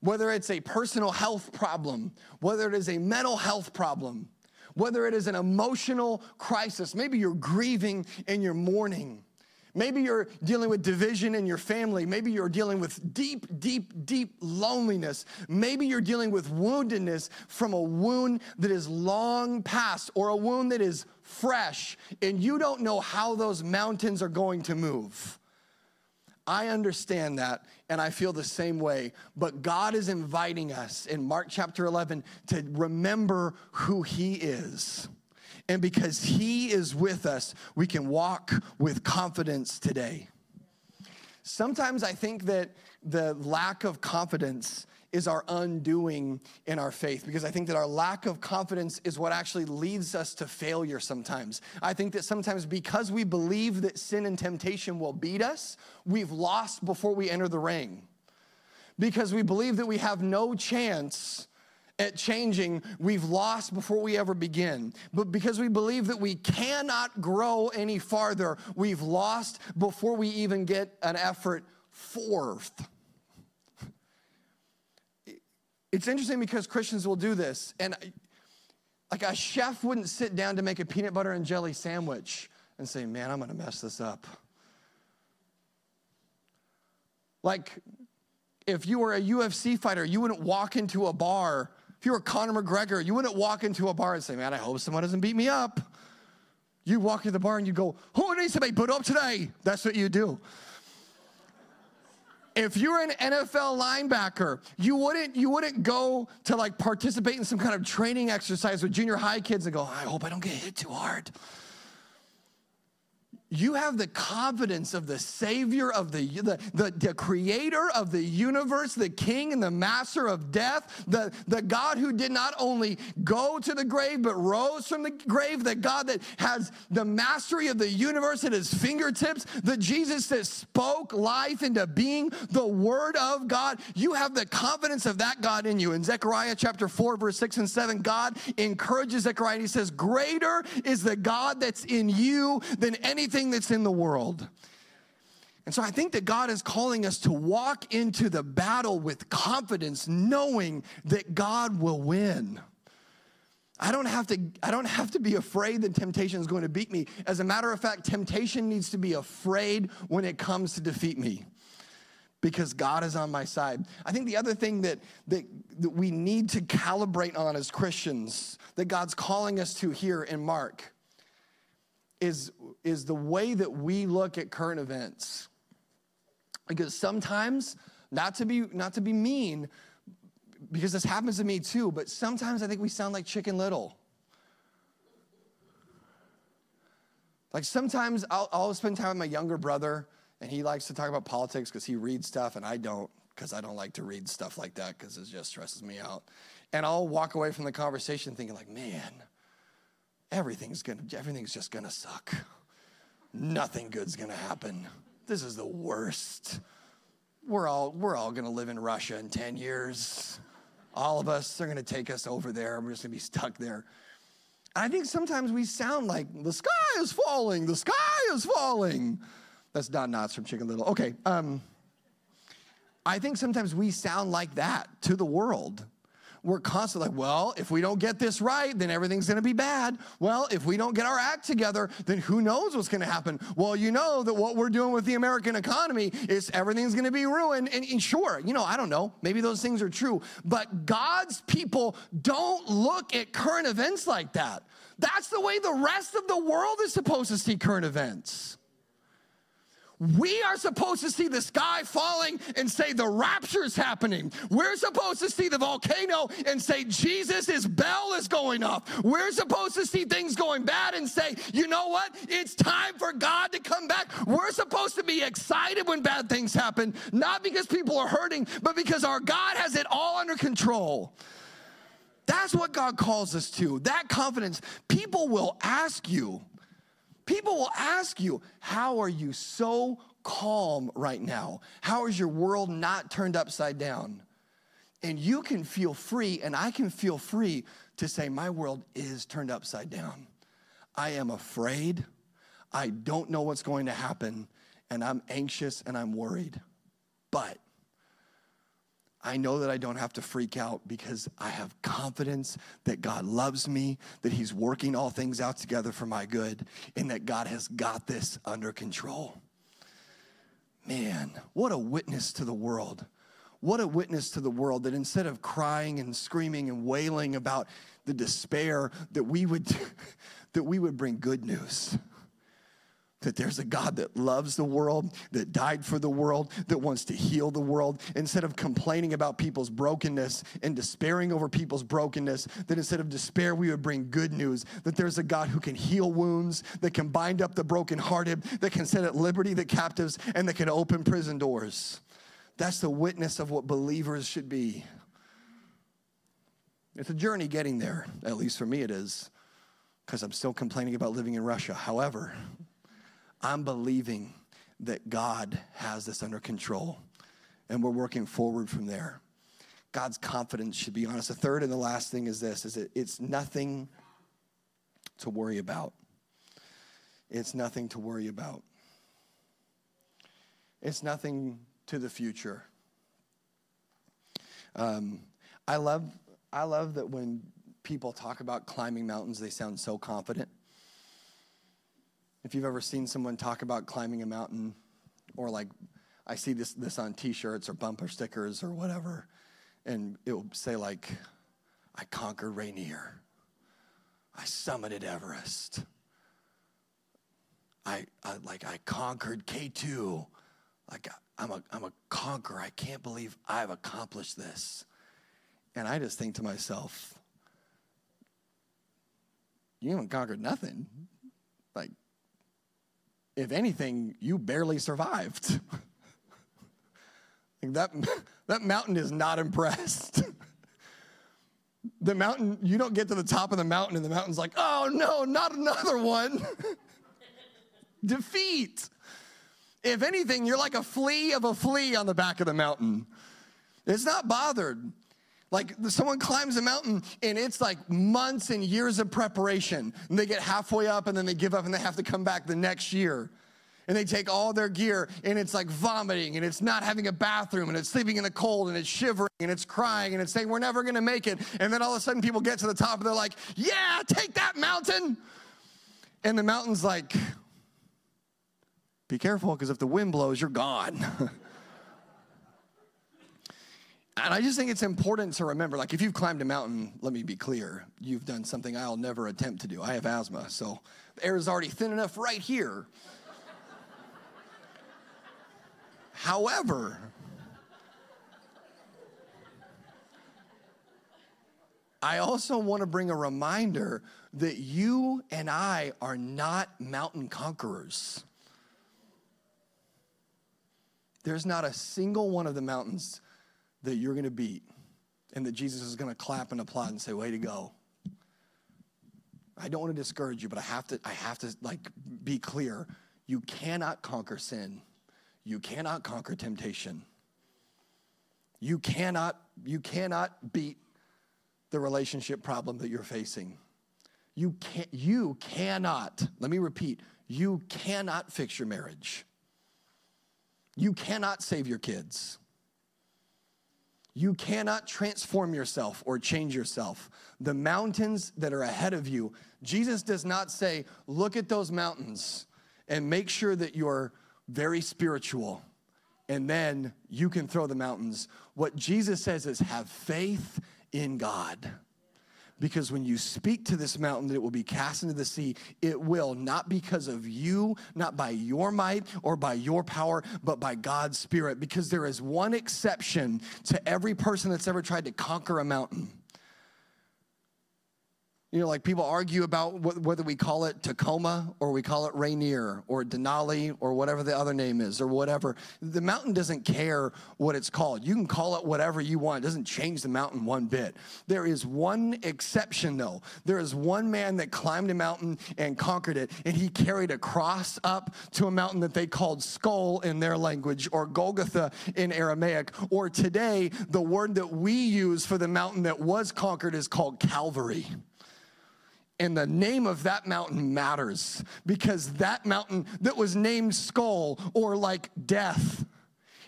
Speaker 4: whether it's a personal health problem, whether it is a mental health problem, whether it is an emotional crisis, maybe you're grieving and you're mourning Maybe you're dealing with division in your family. Maybe you're dealing with deep, deep, deep loneliness. Maybe you're dealing with woundedness from a wound that is long past or a wound that is fresh, and you don't know how those mountains are going to move. I understand that, and I feel the same way. But God is inviting us in Mark chapter 11 to remember who He is. And because He is with us, we can walk with confidence today. Sometimes I think that the lack of confidence is our undoing in our faith because I think that our lack of confidence is what actually leads us to failure sometimes. I think that sometimes because we believe that sin and temptation will beat us, we've lost before we enter the ring. Because we believe that we have no chance at changing, we've lost before we ever begin. But because we believe that we cannot grow any farther, we've lost before we even get an effort forth. It's interesting because Christians will do this. And like a chef wouldn't sit down to make a peanut butter and jelly sandwich and say, Man, I'm going to mess this up. Like, if you were a UFC fighter, you wouldn't walk into a bar. If you were Conor McGregor, you wouldn't walk into a bar and say, Man, I hope someone doesn't beat me up. You walk into the bar and you go, Who needs to be put up today? That's what you do. If you're an NFL linebacker, you wouldn't you wouldn't go to like participate in some kind of training exercise with junior high kids and go, I hope I don't get hit too hard you have the confidence of the Savior, of the, the, the, the, creator of the universe, the King and the master of death, the, the God who did not only go to the grave but rose from the grave, the God that has the mastery of the universe at his fingertips, the Jesus that spoke life into being, the Word of God. You have the confidence of that God in you. In Zechariah chapter 4, verse 6 and 7, God encourages Zechariah he says, Greater is the God that's in you than anything that's in the world. And so I think that God is calling us to walk into the battle with confidence, knowing that God will win. I don't have to I don't have to be afraid that temptation is going to beat me. As a matter of fact, temptation needs to be afraid when it comes to defeat me. Because God is on my side. I think the other thing that, that, that we need to calibrate on as Christians, that God's calling us to here in Mark, is, is the way that we look at current events. Because sometimes, not to be, not to be mean, because this happens to me too, but sometimes I think we sound like Chicken Little. Like sometimes I'll, I'll spend time with my younger brother, and he likes to talk about politics because he reads stuff, and I don't because I don't like to read stuff like that because it just stresses me out. And I'll walk away from the conversation thinking like, man, everything's gonna everything's just gonna suck. Nothing good's gonna happen. This is the worst. We're all we're all gonna live in Russia in 10 years. All of us, they're gonna take us over there. We're just gonna be stuck there. And I think sometimes we sound like the sky is falling, the sky is falling. That's Don Knotts from Chicken Little. Okay. Um, I think sometimes we sound like that to the world we're constantly like, well, if we don't get this right, then everything's gonna be bad. Well, if we don't get our act together, then who knows what's gonna happen? Well, you know that what we're doing with the American economy is everything's gonna be ruined. And, and sure, you know, I don't know, maybe those things are true, but God's people don't look at current events like that. That's the way the rest of the world is supposed to see current events. We are supposed to see the sky falling and say the rapture is happening. We're supposed to see the volcano and say Jesus' bell is going off. We're supposed to see things going bad and say, you know what? It's time for God to come back. We're supposed to be excited when bad things happen, not because people are hurting, but because our God has it all under control. That's what God calls us to. That confidence. People will ask you, People will ask you, How are you so calm right now? How is your world not turned upside down? And you can feel free, and I can feel free to say, My world is turned upside down. I am afraid. I don't know what's going to happen, and I'm anxious and I'm worried. But I know that I don't have to freak out because I have confidence that God loves me, that He's working all things out together for my good, and that God has got this under control. Man, what a witness to the world. What a witness to the world that instead of crying and screaming and wailing about the despair, that we would, that we would bring good news that there's a God that loves the world, that died for the world, that wants to heal the world. Instead of complaining about people's brokenness and despairing over people's brokenness, that instead of despair, we would bring good news that there's a God who can heal wounds, that can bind up the brokenhearted, that can set at liberty the captives, and that can open prison doors. That's the witness of what believers should be. It's a journey getting there, at least for me it is, because I'm still complaining about living in Russia. However, I'm believing that God has this under control and we're working forward from there. God's confidence should be on us. The third and the last thing is this is that it's nothing to worry about. It's nothing to worry about. It's nothing to the future. Um, I love I love that when people talk about climbing mountains, they sound so confident. If you've ever seen someone talk about climbing a mountain or like I see this, this on t shirts or bumper stickers or whatever, and it will say, like, I conquered Rainier. I summited Everest. I, I like I conquered K2. Like I'm a I'm a conqueror. I can't believe I've accomplished this. And I just think to myself, you haven't conquered nothing. Like, if anything, you barely survived. like that, that mountain is not impressed. the mountain, you don't get to the top of the mountain, and the mountain's like, oh no, not another one. Defeat. If anything, you're like a flea of a flea on the back of the mountain. It's not bothered. Like someone climbs a mountain and it's like months and years of preparation. And they get halfway up and then they give up and they have to come back the next year. And they take all their gear and it's like vomiting and it's not having a bathroom and it's sleeping in the cold and it's shivering and it's crying and it's saying, We're never gonna make it. And then all of a sudden people get to the top and they're like, Yeah, take that mountain. And the mountain's like, Be careful because if the wind blows, you're gone. And I just think it's important to remember like, if you've climbed a mountain, let me be clear, you've done something I'll never attempt to do. I have asthma, so the air is already thin enough right here. However, I also want to bring a reminder that you and I are not mountain conquerors. There's not a single one of the mountains that you're going to beat and that Jesus is going to clap and applaud and say, way to go. I don't want to discourage you, but I have to, I have to like be clear. You cannot conquer sin. You cannot conquer temptation. You cannot, you cannot beat the relationship problem that you're facing. You can't, you cannot, let me repeat, you cannot fix your marriage. You cannot save your kids. You cannot transform yourself or change yourself. The mountains that are ahead of you, Jesus does not say, look at those mountains and make sure that you're very spiritual and then you can throw the mountains. What Jesus says is have faith in God. Because when you speak to this mountain that it will be cast into the sea, it will, not because of you, not by your might or by your power, but by God's Spirit. Because there is one exception to every person that's ever tried to conquer a mountain. You know, like people argue about wh- whether we call it Tacoma or we call it Rainier or Denali or whatever the other name is or whatever. The mountain doesn't care what it's called. You can call it whatever you want. It doesn't change the mountain one bit. There is one exception though. There is one man that climbed a mountain and conquered it and he carried a cross up to a mountain that they called Skull in their language or Golgotha in Aramaic. Or today, the word that we use for the mountain that was conquered is called Calvary. And the name of that mountain matters because that mountain that was named skull or like death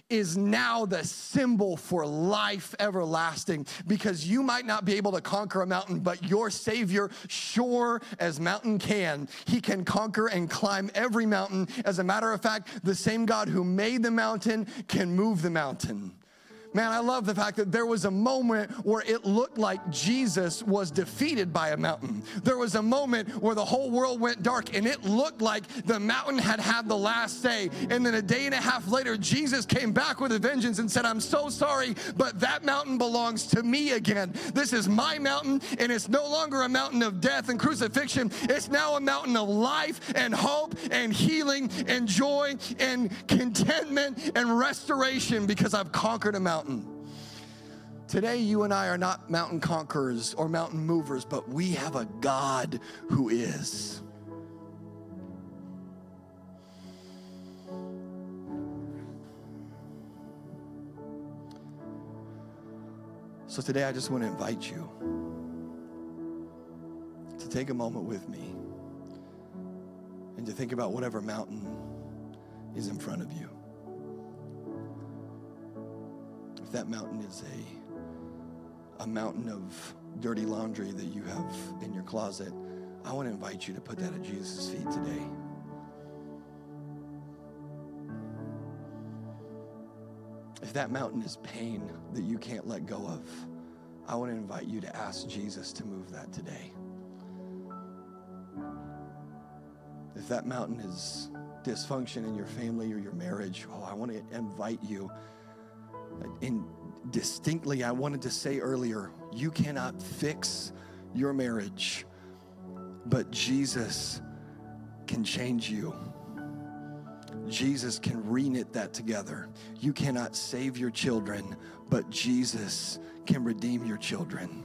Speaker 4: is now the symbol for life everlasting because you might not be able to conquer a mountain, but your Savior, sure as mountain can, he can conquer and climb every mountain. As a matter of fact, the same God who made the mountain can move the mountain. Man, I love the fact that there was a moment where it looked like Jesus was defeated by a mountain. There was a moment where the whole world went dark and it looked like the mountain had had the last say. And then a day and a half later, Jesus came back with a vengeance and said, I'm so sorry, but that mountain belongs to me again. This is my mountain, and it's no longer a mountain of death and crucifixion. It's now a mountain of life and hope and healing and joy and contentment and restoration because I've conquered a mountain. Today, you and I are not mountain conquerors or mountain movers, but we have a God who is. So today, I just want to invite you to take a moment with me and to think about whatever mountain is in front of you. That mountain is a, a mountain of dirty laundry that you have in your closet, I want to invite you to put that at Jesus' feet today. If that mountain is pain that you can't let go of, I want to invite you to ask Jesus to move that today. If that mountain is dysfunction in your family or your marriage, oh, I want to invite you. In distinctly, I wanted to say earlier, you cannot fix your marriage, but Jesus can change you. Jesus can reknit that together. You cannot save your children, but Jesus can redeem your children.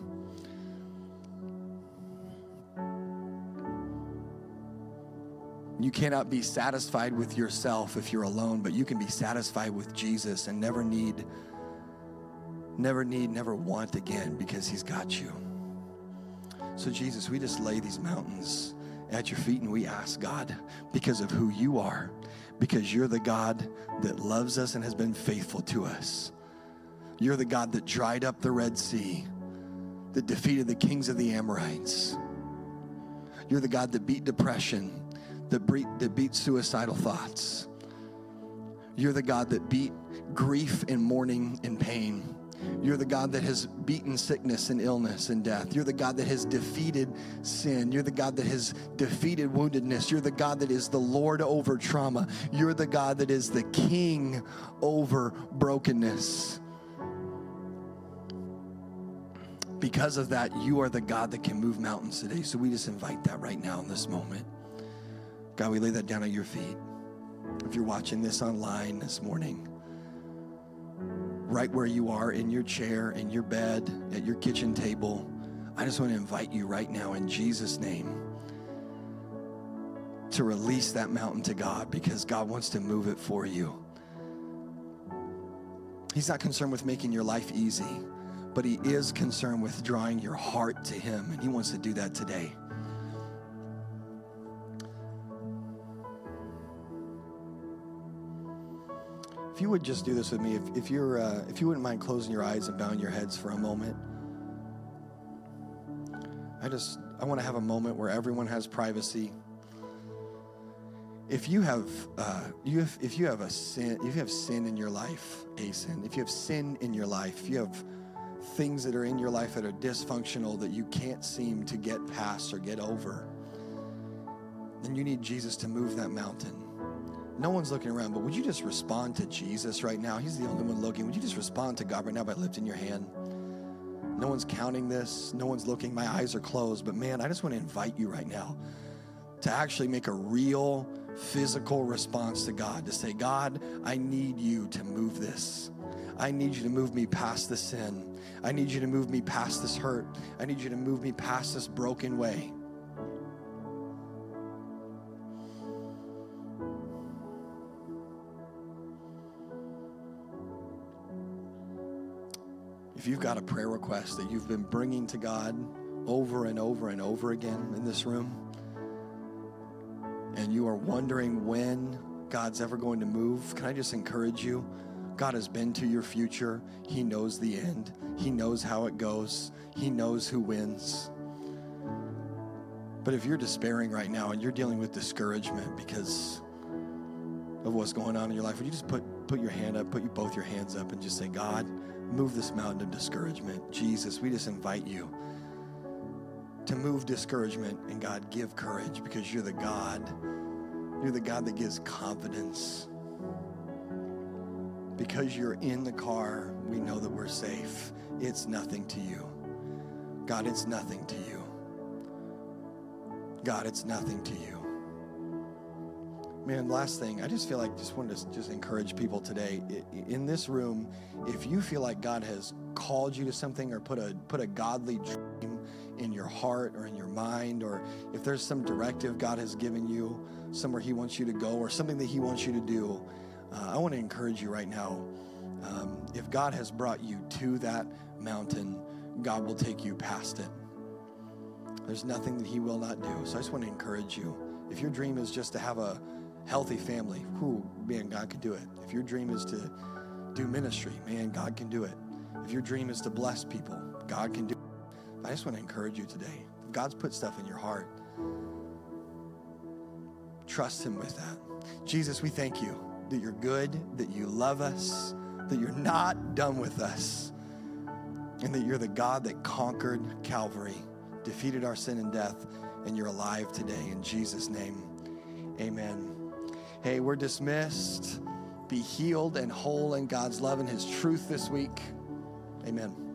Speaker 4: You cannot be satisfied with yourself if you're alone, but you can be satisfied with Jesus and never need, never need, never want again because He's got you. So, Jesus, we just lay these mountains at your feet and we ask God, because of who you are, because you're the God that loves us and has been faithful to us. You're the God that dried up the Red Sea, that defeated the kings of the Amorites. You're the God that beat depression, that beat, that beat suicidal thoughts. You're the God that beat grief and mourning and pain. You're the God that has beaten sickness and illness and death. You're the God that has defeated sin. You're the God that has defeated woundedness. You're the God that is the Lord over trauma. You're the God that is the King over brokenness. Because of that, you are the God that can move mountains today. So we just invite that right now in this moment. God, we lay that down at your feet. If you're watching this online this morning, right where you are in your chair, in your bed, at your kitchen table, I just want to invite you right now in Jesus' name to release that mountain to God because God wants to move it for you. He's not concerned with making your life easy, but He is concerned with drawing your heart to Him, and He wants to do that today. If you would just do this with me, if, if you're, uh, if you wouldn't mind closing your eyes and bowing your heads for a moment, I just I want to have a moment where everyone has privacy. If you have, uh, you have, if you have a sin, if you have sin in your life, a sin, if you have sin in your life, if you have things that are in your life that are dysfunctional that you can't seem to get past or get over, then you need Jesus to move that mountain. No one's looking around, but would you just respond to Jesus right now? He's the only one looking. Would you just respond to God right now by lifting your hand? No one's counting this. No one's looking. My eyes are closed. But man, I just want to invite you right now to actually make a real physical response to God to say, God, I need you to move this. I need you to move me past the sin. I need you to move me past this hurt. I need you to move me past this broken way. If you've got a prayer request that you've been bringing to God over and over and over again in this room, and you are wondering when God's ever going to move, can I just encourage you? God has been to your future. He knows the end. He knows how it goes. He knows who wins. But if you're despairing right now and you're dealing with discouragement because of what's going on in your life, would you just put, put your hand up, put you, both your hands up, and just say, God, move this mountain of discouragement. Jesus, we just invite you to move discouragement and God, give courage because you're the God. You're the God that gives confidence. Because you're in the car, we know that we're safe. It's nothing to you. God, it's nothing to you. God, it's nothing to you. Man, last thing, I just feel like just wanted to just encourage people today in this room. If you feel like God has called you to something or put a put a godly dream in your heart or in your mind, or if there's some directive God has given you somewhere He wants you to go or something that He wants you to do, uh, I want to encourage you right now. Um, if God has brought you to that mountain, God will take you past it. There's nothing that He will not do. So I just want to encourage you. If your dream is just to have a healthy family, who man, God can do it. If your dream is to do ministry, man, God can do it. If your dream is to bless people, God can do it. I just want to encourage you today. If God's put stuff in your heart, trust Him with that. Jesus, we thank you that you're good, that you love us, that you're not done with us, and that you're the God that conquered Calvary, defeated our sin and death, and you're alive today. In Jesus' name, amen. Hey, we're dismissed. Be healed and whole in God's love and His truth this week. Amen.